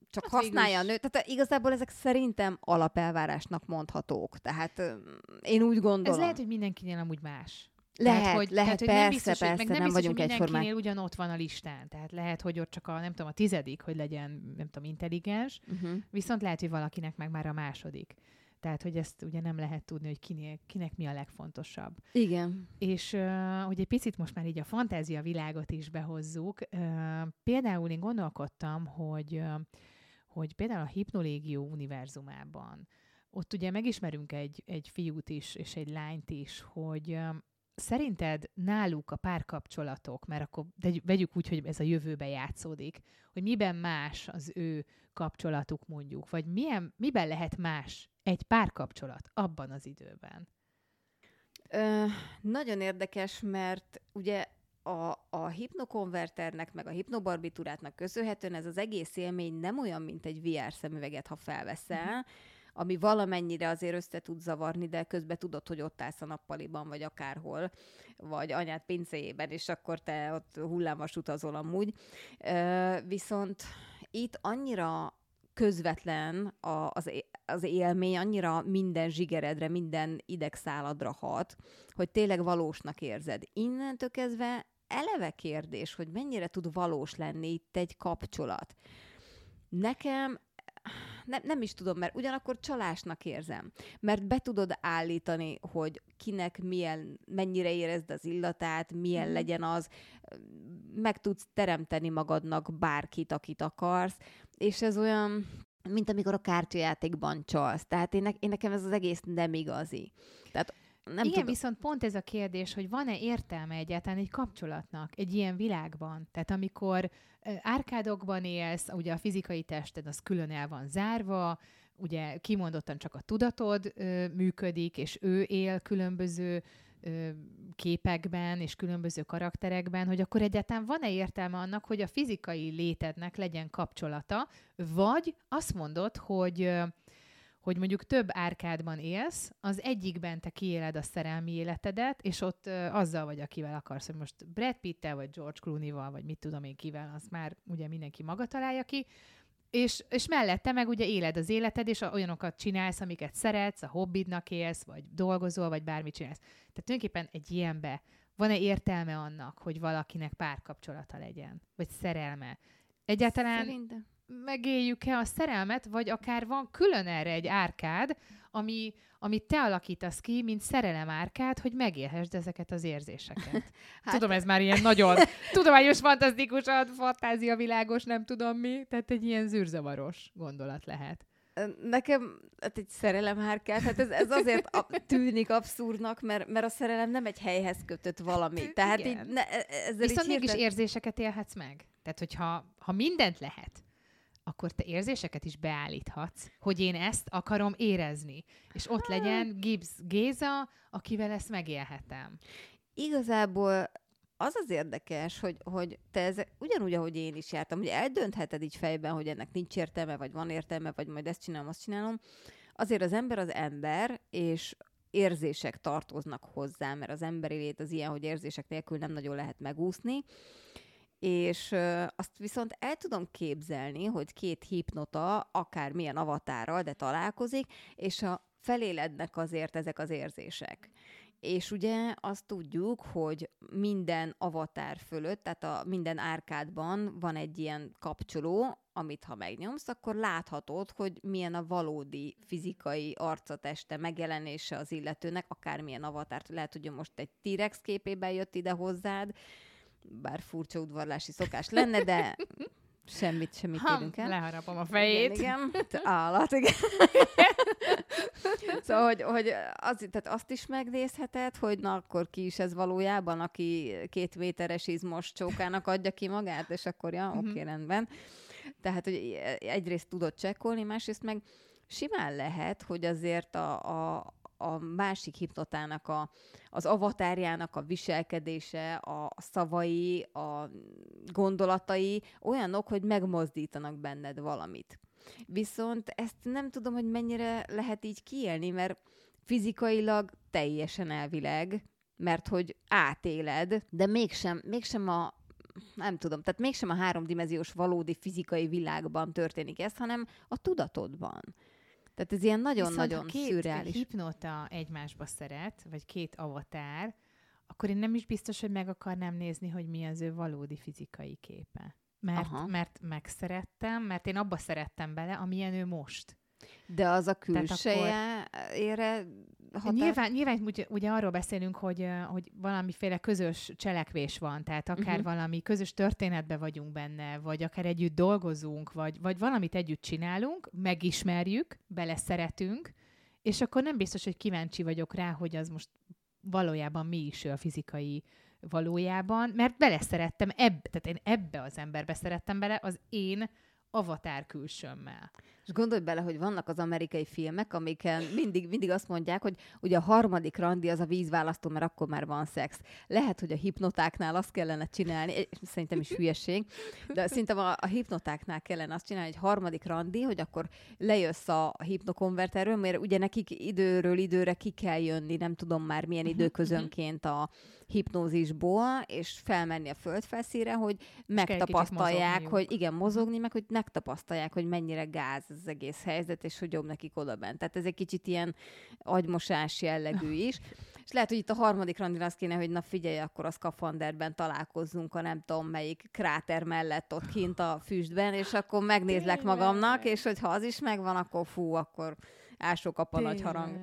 csak Hát használja a nőt. Tehát igazából ezek szerintem alapelvárásnak mondhatók. Tehát én úgy gondolom. Ez lehet, hogy mindenkinél amúgy más. Lehet, tehát, hogy, lehet, tehát, hogy persze, nem biztos, persze, hogy, meg nem, nem, biztos, vagyunk hogy egyformák. mindenkinél ugyanott van a listán. Tehát lehet, hogy ott csak a, nem tudom, a tizedik, hogy legyen, nem tudom, intelligens, Uh-huh. viszont lehet, hogy valakinek meg már a második. Tehát, hogy ezt ugye nem lehet tudni, hogy kinél, kinek mi a legfontosabb. Igen. És uh, hogy egy picit most már így a fantázia világot is behozzuk, uh, például én gondolkodtam, hogy, uh, hogy például a Hipnolégió univerzumában, ott ugye megismerünk egy, egy fiút is, és egy lányt is, hogy szerinted náluk a párkapcsolatok, mert akkor vegy- vegyük úgy, hogy ez a jövőbe játszódik, hogy miben más az ő kapcsolatuk mondjuk, vagy milyen, miben lehet más egy párkapcsolat abban az időben? Ö, nagyon érdekes, mert ugye a, a hipnokonverternek, meg a hipnobarbitúrátnak köszönhetően ez az egész élmény nem olyan, mint egy VR szemüveget, ha felveszel, ami valamennyire azért össze tud zavarni, de közben tudod, hogy ott állsz a nappaliban, vagy akárhol, vagy anyád pincéjében, és akkor te ott hullámos utazol amúgy. Viszont itt annyira közvetlen a, az, az élmény, annyira minden zsigeredre, minden idegszáladra hat, hogy tényleg valósnak érzed. Innentől kezdve eleve kérdés, hogy mennyire tud valós lenni itt egy kapcsolat. Nekem nem, nem is tudom, mert ugyanakkor csalásnak érzem. Mert be tudod állítani, hogy kinek milyen, mennyire érezd az illatát, milyen Mhm. legyen az, meg tudsz teremteni magadnak bárkit, akit akarsz, és ez olyan, mint amikor a kártyajátékban csalsz. Tehát én, ne- én nekem ez az egész nem igazi. Tehát nem Igen, tudom. viszont pont ez a kérdés, hogy van-e értelme egyáltalán egy kapcsolatnak egy ilyen világban? Tehát amikor árkádokban élsz, ugye a fizikai tested az külön el van zárva, ugye kimondottan csak a tudatod ö, működik, és ő él különböző ö, képekben és különböző karakterekben, hogy akkor egyáltalán van-e értelme annak, hogy a fizikai létednek legyen kapcsolata, vagy azt mondod, hogy ö, hogy mondjuk több árkádban élsz, az egyikben te kiéled a szerelmi életedet, és ott ö, azzal vagy, akivel akarsz, hogy most Brad Pitt-tel, vagy George Clooney-val, vagy mit tudom én kivel, azt már ugye mindenki maga találja ki, és, és mellette meg ugye éled az életed, és olyanokat csinálsz, amiket szeretsz, a hobbidnak élsz, vagy dolgozol, vagy bármit csinálsz. Tehát tulajdonképpen egy ilyenbe van-e értelme annak, hogy valakinek párkapcsolata legyen, vagy szerelme? Egyáltalán Szerintem. Megéljük-e a szerelmet, vagy akár van külön erre egy árkád, ami, amit te alakítasz ki, mint szerelem árkád, hogy megélhessd ezeket az érzéseket. Hát- hát, tudom, ez már ilyen nagyon tudományos, fantasztikusan, fantáziavilágos, nem tudom mi, tehát egy ilyen zűrzavaros gondolat lehet. Nekem hát egy szerelemhárkát, hát ez, ez azért a, tűnik abszurdnak, mert, mert a szerelem nem egy helyhez kötött valami. Tehát Igen. így ne, e- ezzel Viszont így mégis hirdet- érzéseket élhetsz meg. Tehát, hogyha ha mindent lehet, akkor te érzéseket is beállíthatsz, hogy én ezt akarom érezni. És ott legyen Gibbs Géza, akivel ezt megélhetem. Igazából az az érdekes, hogy, hogy te ez ugyanúgy, ahogy én is jártam, hogy eldöntheted így fejben, hogy ennek nincs értelme, vagy van értelme, vagy majd ezt csinálom, azt csinálom. Azért az ember az ember, és érzések tartoznak hozzá, mert az emberi lét az ilyen, hogy érzések nélkül nem nagyon lehet megúszni. És azt viszont el tudom képzelni, hogy két hipnota, akár milyen avatárral, de találkozik, és a felélednek azért ezek az érzések. És ugye azt tudjuk, hogy minden avatár fölött, tehát a minden árkádban van egy ilyen kapcsoló, amit ha megnyomsz, akkor láthatod, hogy milyen a valódi fizikai arcateste megjelenése az illetőnek, akármilyen avatárt. Lehet, hogy most egy T-rex képében jött ide hozzád, bár furcsa udvarlási szokás lenne, de semmit, semmit Ha, érünk el. leharapom a fejét. Igen, igen. Te Állat, igen. szóval, hogy, hogy az, tehát azt is megnézheted, hogy na akkor ki is ez valójában, aki két méteres izmos csókának adja ki magát, és akkor ja, oké, okay, rendben. Tehát, hogy egyrészt tudod csekkolni, másrészt meg simán lehet, hogy azért a, a, a másik hipnotának, a, az avatárjának a viselkedése, a, szavai, a gondolatai olyanok, hogy megmozdítanak benned valamit. Viszont ezt nem tudom, hogy mennyire lehet így kiélni, mert fizikailag teljesen elvileg, mert hogy átéled, de mégsem, mégsem a, nem tudom, tehát mégsem a háromdimenziós valódi fizikai világban történik ez, hanem a tudatodban. Tehát ez ilyen nagyon-nagyon két szürreális. hipnota egymásba szeret, vagy két avatár, akkor én nem is biztos, hogy meg akarnám nézni, hogy mi az ő valódi fizikai képe. Mert, Aha. mert megszerettem, mert én abba szerettem bele, amilyen ő most. De az a Tehát külseje ére határ... Nyilván, nyilván ugye, ugye arról beszélünk, hogy, hogy valamiféle közös cselekvés van, tehát akár uh-huh. valami közös történetbe vagyunk benne, vagy akár együtt dolgozunk, vagy, vagy valamit együtt csinálunk, megismerjük, beleszeretünk, és akkor nem biztos, hogy kíváncsi vagyok rá, hogy az most valójában mi is a fizikai valójában, mert beleszerettem ebbe, tehát én ebbe az emberbe szerettem bele, az én avatár külsőmmel. És gondolj bele, hogy vannak az amerikai filmek, amiken mindig, mindig azt mondják, hogy ugye a harmadik randi az a vízválasztó, mert akkor már van szex. Lehet, hogy a hipnotáknál azt kellene csinálni, szerintem is hülyeség, de szerintem a, a hipnotáknál kellene azt csinálni, hogy harmadik randi, hogy akkor lejössz a hipnokonverterről, mert ugye nekik időről időre ki kell jönni, nem tudom már milyen időközönként a hipnózisból, és felmenni a földfelszíre, hogy megtapasztalják, hogy igen, mozogni, meg hogy megtapasztalják, hogy mennyire gáz ez az egész helyzet, és hogy jobb nekik oda bent. Tehát ez egy kicsit ilyen agymosás jellegű is. És lehet, hogy itt a harmadik randin az kéne, hogy na figyelj, akkor a szkafanderben találkozzunk a nem tudom melyik kráter mellett ott kint a füstben, és akkor megnézlek Tényleg. magamnak, és hogyha az is megvan, akkor fú, akkor ásókap a nagy harang.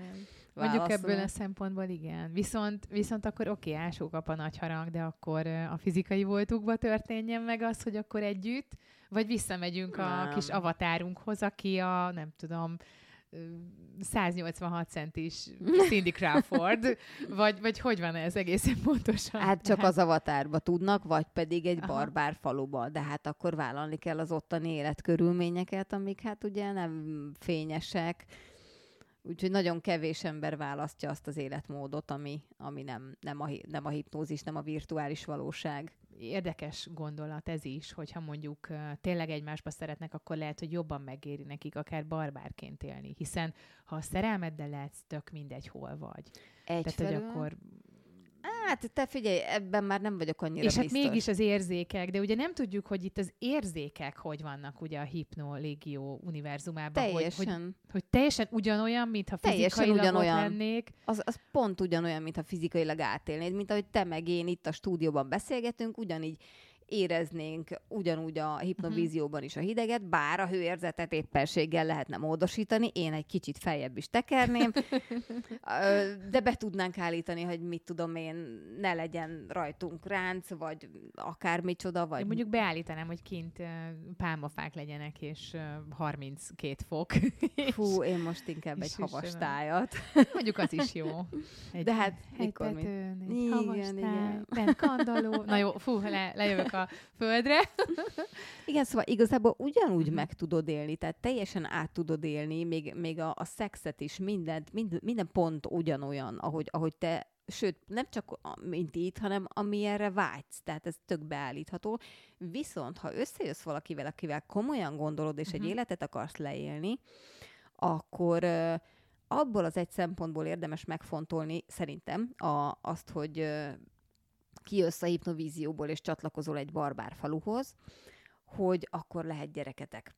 Mondjuk ebből a szempontból igen. Viszont, viszont akkor oké, okay, ásókap a nagy harang, de akkor a fizikai voltukba történjen meg az, hogy akkor együtt, vagy visszamegyünk a Nem. kis avatárunkhoz, aki a, nem tudom, ö, 186 centis Cindy Crawford, vagy, vagy hogy van ez egészen pontosan? Hát csak az avatárba tudnak, vagy pedig egy Aha. barbár faluba, de hát akkor vállalni kell az ottani életkörülményeket, amik hát ugye nem fényesek, úgyhogy nagyon kevés ember választja azt az életmódot, ami, ami nem, nem, a, nem a hipnózis, nem a virtuális valóság. Érdekes gondolat ez is, hogyha mondjuk tényleg egymásba szeretnek, akkor lehet, hogy jobban megéri nekik akár barbárként élni, hiszen ha a szerelmeddel lehetsz, tök mindegy, hol vagy. Tehát, hogy Egyfelől, akkor... Hát te figyelj, ebben már nem vagyok annyira És hát biztos. mégis az érzékek, de ugye nem tudjuk, hogy itt az érzékek hogy vannak ugye a Hipno Légió univerzumában, hogy, hogy, Teljesen. hogy teljesen ugyanolyan, mintha Teljesen fizikailag ugyanolyan. lennék. Az, az pont ugyanolyan, mintha fizikailag átélnéd, mint ahogy te meg én itt a stúdióban beszélgetünk, ugyanígy éreznénk ugyanúgy a hipnovízióban is a hideget, bár a hőérzetet éppenséggel lehetne módosítani, én egy kicsit feljebb is tekerném, de be tudnánk állítani, hogy mit tudom én, ne legyen rajtunk ránc, vagy akármicsoda, Vagy... Én mondjuk beállítanám, hogy kint pálmafák legyenek, és ö, 32 fok. fú, én most inkább egy havas tájat. Mondjuk az is jó. Egy De hát mikor mi? hegytetőn, egy Igen, havas táj, bent kandalló. Na jó, fú, le, lejövök a földre. Igen, szóval igazából ugyanúgy Mhm. meg tudod élni, tehát teljesen át tudod élni, még, még a, a szexet is, mindent, mind, minden pont ugyanolyan, ahogy, ahogy te, sőt, nem csak mint itt, hanem amilyenre vágysz, tehát ez tök beállítható. Viszont, ha összejössz valakivel, akivel komolyan gondolod, és egy Mhm. életet akarsz leélni, akkor, abból az egy szempontból érdemes megfontolni, szerintem, a, azt, hogy kijössz a hipnovízióból és csatlakozol egy barbár faluhoz, hogy akkor lehet gyereketek.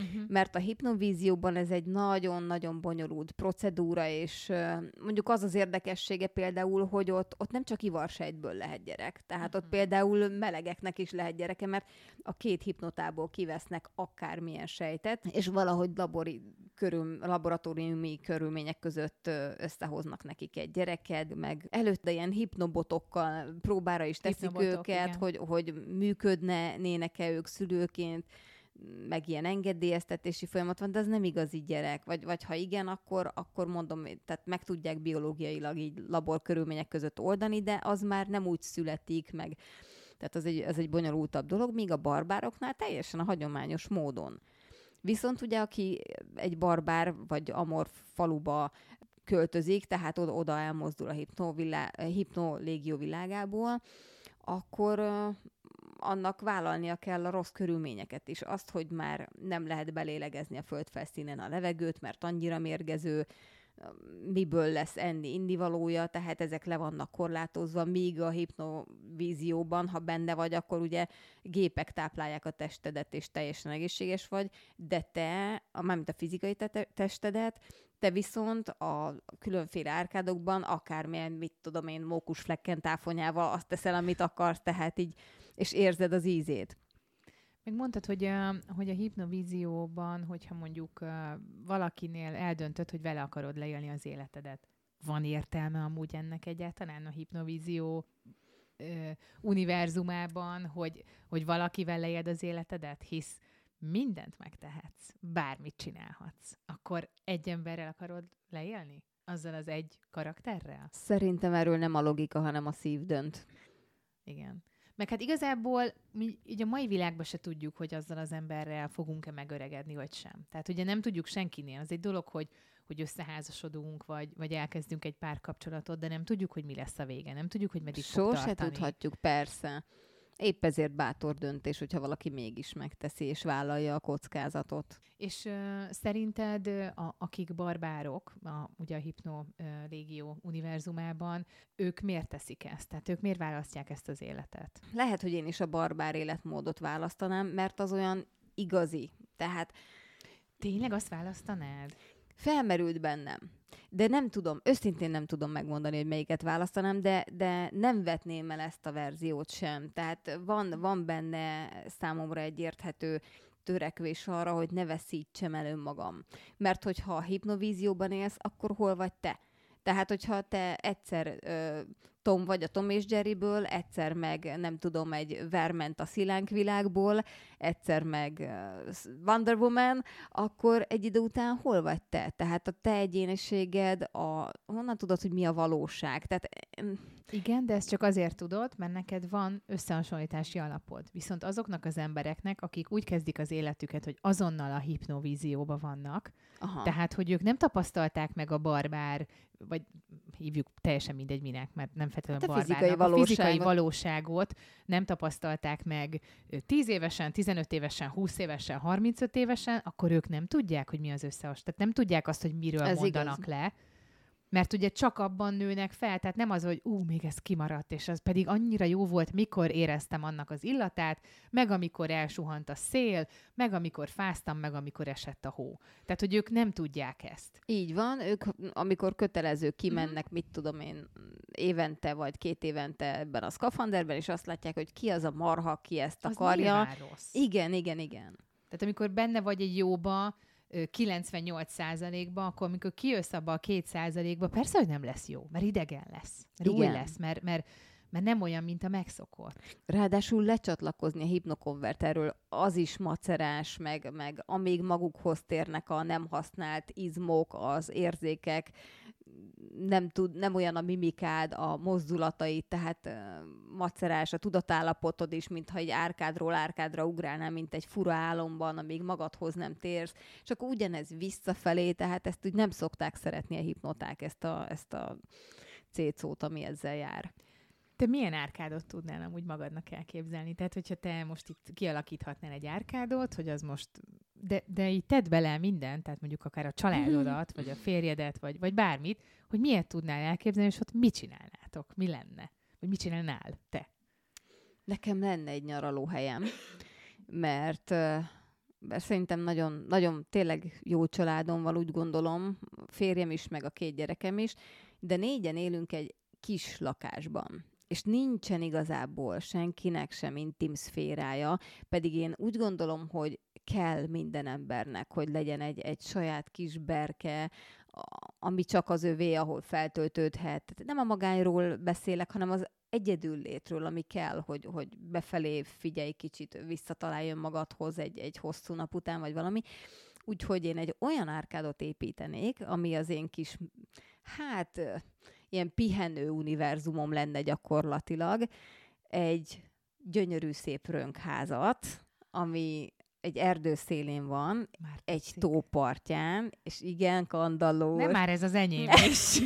Uh-huh. Mert a hipnovízióban ez egy nagyon-nagyon bonyolult procedúra, és mondjuk az az érdekessége például, hogy ott, ott nem csak ivarsejtből lehet gyerek. Tehát uh-huh. ott például melegeknek is lehet gyereke, mert a két hipnotából kivesznek akármilyen sejtet, és valahogy labori körül, laboratóriumi körülmények között összehoznak nekik egy gyereked, meg előtte ilyen hipnobotokkal próbára is teszik Hipnobotok, őket, hogy, hogy működne-nének-e ők szülőként, meg ilyen engedélyeztetési folyamat van, de az nem igazi gyerek. Vagy, vagy ha igen, akkor, akkor mondom, tehát meg tudják biológiailag így labor körülmények között oldani, de az már nem úgy születik, meg tehát az egy, az egy bonyolultabb dolog, míg a barbároknál teljesen a hagyományos módon. Viszont ugye, aki egy barbár vagy amor faluba költözik, tehát oda, elmozdul a hipno légió világából, akkor annak vállalnia kell a rossz körülményeket is. Azt, hogy már nem lehet belélegezni a földfelszínen a levegőt, mert annyira mérgező, miből lesz enni indivalója, tehát ezek le vannak korlátozva, míg a hipnovízióban, ha benne vagy, akkor ugye gépek táplálják a testedet, és teljesen egészséges vagy, de te, mármint a fizikai te- testedet, te viszont a különféle árkádokban, akármilyen, mit tudom én, mókusflekken táfonyával azt teszel, amit akarsz, tehát így és érzed az ízét. Még mondtad, hogy a, hogy a hipnovízióban, hogyha mondjuk valakinél eldöntöd, hogy vele akarod leélni az életedet, van értelme amúgy ennek egyáltalán a hipnovízió ö, univerzumában, hogy, hogy valakivel leéld az életedet, hisz mindent megtehetsz, bármit csinálhatsz, akkor egy emberrel akarod leélni? Azzal az egy karakterrel? Szerintem erről nem a logika, hanem a szív dönt. Igen. Meg hát igazából mi így a mai világban se tudjuk, hogy azzal az emberrel fogunk-e megöregedni, vagy sem. Tehát ugye nem tudjuk senkinél. Az egy dolog, hogy, hogy összeházasodunk, vagy, vagy elkezdünk egy párkapcsolatot, de nem tudjuk, hogy mi lesz a vége. Nem tudjuk, hogy meddig Sose fog tartani. tudhatjuk, persze. Épp ezért bátor döntés, hogyha valaki mégis megteszi és vállalja a kockázatot. És uh, szerinted, a, akik barbárok, a, ugye a Hipno uh, Légió univerzumában, ők miért teszik ezt? Tehát ők miért választják ezt az életet? Lehet, hogy én is a barbár életmódot választanám, mert az olyan igazi. Tehát Tényleg azt választanád? Felmerült bennem. De nem tudom, őszintén nem tudom megmondani, hogy melyiket választanám, de, de nem vetném el ezt a verziót sem. Tehát van, van benne számomra egy érthető törekvés arra, hogy ne veszítsem el önmagam. Mert hogyha a hipnovízióban élsz, akkor hol vagy te? Tehát, hogyha te egyszer ö, Tom vagy a Tom és Jerryből, egyszer meg nem tudom, egy Verment a Szilánk világból, egyszer meg Wonder Woman, akkor egy idő után hol vagy te? Tehát a te egyéniséged, a, honnan tudod, hogy mi a valóság? Tehát igen, de ezt csak azért tudod, mert neked van összehasonlítási alapod. Viszont azoknak az embereknek, akik úgy kezdik az életüket, hogy azonnal a hipnovízióba vannak, Aha. tehát, hogy ők nem tapasztalták meg a barbár, vagy hívjuk teljesen mindegy minek, mert nem feltétlenül hát a fizikai, valóságot. a fizikai valóságot nem tapasztalták meg 10 évesen, 15 évesen, 20 évesen, 35 évesen, akkor ők nem tudják, hogy mi az összehasonlítás. Tehát nem tudják azt, hogy miről Ez mondanak igaz. le mert ugye csak abban nőnek fel, tehát nem az, hogy ú, még ez kimaradt, és az pedig annyira jó volt, mikor éreztem annak az illatát, meg amikor elsuhant a szél, meg amikor fáztam, meg amikor esett a hó. Tehát, hogy ők nem tudják ezt. Így van, ők amikor kötelező kimennek, mm. mit tudom én, évente vagy két évente ebben a szkafanderben, és azt látják, hogy ki az a marha, ki ezt az akarja. Rossz. Igen, igen, igen. Tehát amikor benne vagy egy jóba, 98%-ba, akkor amikor kijössz abba a 2%-ba, persze, hogy nem lesz jó, mert idegen lesz, mert Igen. lesz, mert, mert, mert nem olyan, mint a megszokott. Ráadásul lecsatlakozni a hipnokonverterről az is macerás, meg, meg amíg magukhoz térnek a nem használt izmok, az érzékek, nem, tud, nem olyan a mimikád, a mozdulatai, tehát macerás, a tudatállapotod is, mintha egy árkádról árkádra ugrálnál, mint egy fura álomban, amíg magadhoz nem térsz. És akkor ugyanez visszafelé, tehát ezt úgy nem szokták szeretni a hipnoták, ezt a, ezt a cécót, ami ezzel jár. Te milyen árkádot tudnál amúgy magadnak elképzelni? Tehát, hogyha te most itt kialakíthatnál egy árkádot, hogy az most de, de így tedd bele mindent, tehát mondjuk akár a családodat, vagy a férjedet, vagy, vagy bármit, hogy miért tudnál elképzelni, és ott mit csinálnátok, mi lenne, vagy mit csinálnál te? Nekem lenne egy nyaralóhelyem, mert mert szerintem nagyon, nagyon tényleg jó családom van, úgy gondolom, férjem is, meg a két gyerekem is, de négyen élünk egy kis lakásban és nincsen igazából senkinek sem intim szférája, pedig én úgy gondolom, hogy kell minden embernek, hogy legyen egy, egy saját kis berke, ami csak az övé, ahol feltöltődhet. Nem a magányról beszélek, hanem az egyedül létről, ami kell, hogy, hogy befelé figyelj kicsit, visszataláljon magadhoz egy, egy hosszú nap után, vagy valami. Úgyhogy én egy olyan árkádot építenék, ami az én kis, hát ilyen pihenő univerzumom lenne gyakorlatilag, egy gyönyörű szép rönkházat, ami egy erdő szélén van, Már egy tópartján, és igen, kandallós. Nem már ez az enyém is.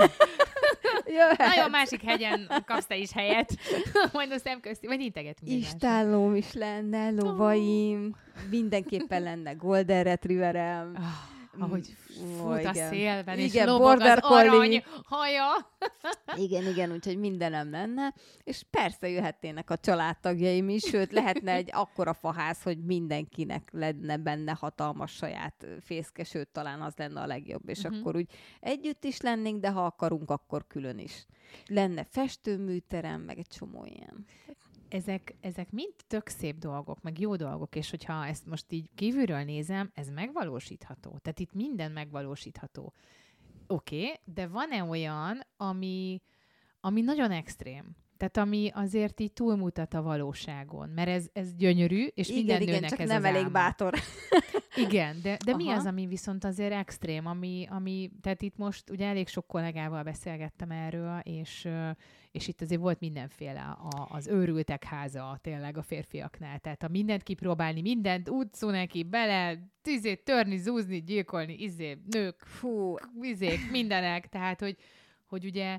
Jöhet. Nagyon másik hegyen kapsz te is helyet. Majd a szemközti, vagy integetünk. Istállóm is lenne, lovaim, oh. mindenképpen lenne Golden Retrieverem. Oh ahogy fut Ó, a szélben, igen, és lobog az arany haja. igen, igen, úgyhogy mindenem lenne, és persze jöhetnének a családtagjaim is, sőt, lehetne egy akkora faház, hogy mindenkinek lenne benne hatalmas saját fészke, sőt, talán az lenne a legjobb, és uh-huh. akkor úgy együtt is lennénk, de ha akarunk, akkor külön is. Lenne festőműterem, meg egy csomó ilyen ezek, ezek mind tök szép dolgok, meg jó dolgok, és hogyha ezt most így kívülről nézem, ez megvalósítható. Tehát itt minden megvalósítható. Oké, okay, de van-e olyan, ami, ami nagyon extrém? Tehát ami azért így túlmutat a valóságon, mert ez, ez gyönyörű, és igen, minden igen, nőnek csak ez nem az elég álma. bátor. igen, de, de mi az, ami viszont azért extrém, ami, ami, tehát itt most ugye elég sok kollégával beszélgettem erről, és, és itt azért volt mindenféle a, az őrültek háza tényleg a férfiaknál. Tehát a mindent kipróbálni, mindent utcú neki, bele, izé, törni, zúzni, gyilkolni, izé, nők, fú, izék, mindenek. Tehát, hogy, hogy ugye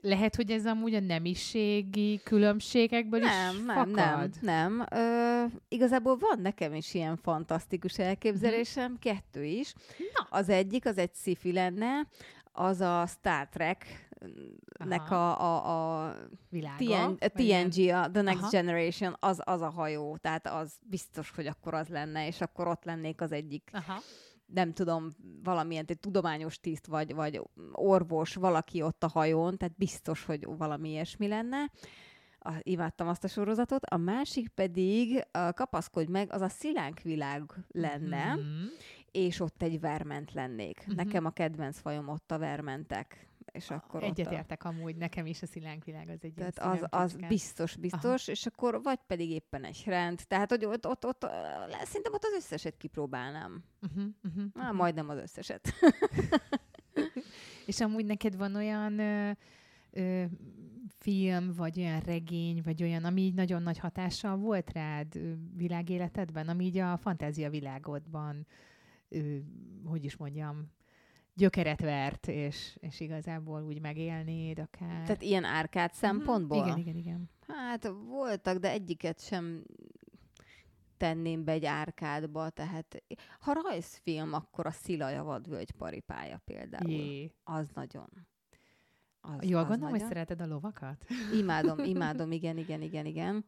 lehet, hogy ez amúgy a nemiségi különbségekből nem, is nem, fakad? Nem, nem. Ö, igazából van nekem is ilyen fantasztikus elképzelésem, hmm. kettő is. Na. Az egyik, az egy sci lenne, az a Star Trek nek a, a, a Világa, TN, a TNG, a The Next Aha. Generation, az, az a hajó, tehát az biztos, hogy akkor az lenne, és akkor ott lennék az egyik Aha nem tudom, valamilyen egy tudományos tiszt, vagy, vagy orvos, valaki ott a hajón, tehát biztos, hogy valami ilyesmi lenne. A, imádtam azt a sorozatot. A másik pedig, a, kapaszkodj meg, az a szilánk világ lenne, mm-hmm. és ott egy verment lennék. Mm-hmm. Nekem a kedvenc fajom ott a vermentek és akkor Egyetértek a... amúgy, nekem is a szilánkvilág az egy Tehát az, az biztos, biztos, Aha. és akkor vagy pedig éppen egy rend. Tehát, hogy ott, ott, ott, szerintem ott az összeset kipróbálnám. Uh-huh, uh-huh, uh-huh. majdnem az összeset. és amúgy neked van olyan ö, ö, film, vagy olyan regény, vagy olyan, ami így nagyon nagy hatással volt rád világéletedben, ami így a fantázia világodban, ö, hogy is mondjam, gyökeret vert, és, és igazából úgy megélnéd akár. Tehát ilyen árkád mhm. szempontból? Igen, igen, igen. Hát voltak, de egyiket sem tenném be egy árkádba, tehát ha rajzfilm, akkor a Szilaja vadvölgy paripája például. Jé. Az nagyon. Az, Jól az gondolom, nagyon. hogy szereted a lovakat? Imádom, imádom, igen, igen, igen, igen.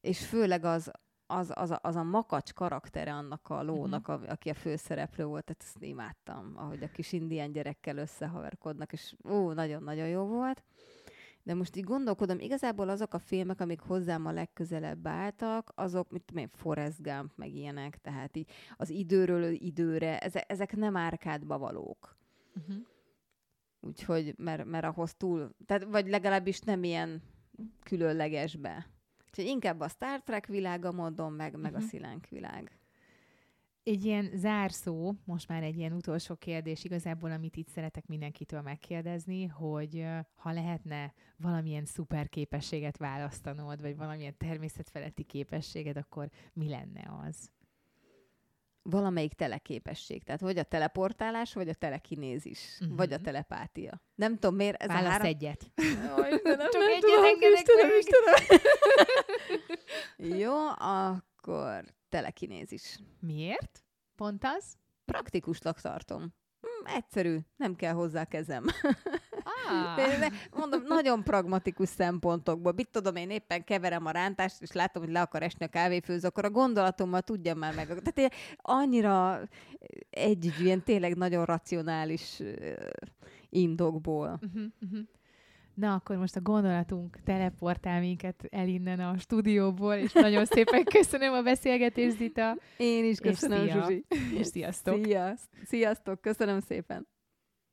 És főleg az, az, az, a, az a makacs karaktere annak a lónak, uh-huh. a, aki a főszereplő volt, tehát ezt imádtam, ahogy a kis indián gyerekkel összehaverkodnak, és ó, nagyon-nagyon jó volt. De most így gondolkodom, igazából azok a filmek, amik hozzám a legközelebb álltak, azok, mit tudom én, Forrest Gump, meg ilyenek, tehát így az időről időre, ezek, ezek nem árkádba valók. Uh-huh. Úgyhogy, mert, mert ahhoz túl, tehát vagy legalábbis nem ilyen különlegesbe. Úgyhogy inkább a Star Trek világa mondom, meg, meg uh-huh. a mhm. szilánk világ. Egy ilyen zárszó, most már egy ilyen utolsó kérdés igazából, amit itt szeretek mindenkitől megkérdezni, hogy ha lehetne valamilyen szuper képességet választanod, vagy valamilyen természetfeletti képességed, akkor mi lenne az? Valamelyik teleképesség. Tehát vagy a teleportálás, vagy a telekinézis, uh-huh. vagy a telepátia. Nem tudom, miért ez Válasz a három... egyet. Jó, Istenem, Csak egyet tudom, engedek Istenem, meg. Istenem. Jó, akkor telekinézis. Miért? Pont az? Praktikusnak tartom. Hm, egyszerű, nem kell hozzá kezem. Ah. De, mondom, nagyon pragmatikus szempontokból. Mit tudom, én éppen keverem a rántást, és látom, hogy le akar esni a kávéfőző, akkor a gondolatommal tudjam már meg. Tehát én annyira egy ilyen tényleg nagyon racionális indokból. Uh-huh, uh-huh. Na, akkor most a gondolatunk teleportál minket el innen a stúdióból, és nagyon szépen köszönöm a beszélgetést, Zita. Én is És köszönöm, szia. Zsuzsi. És sziasztok! Szia. Sziasztok, köszönöm szépen.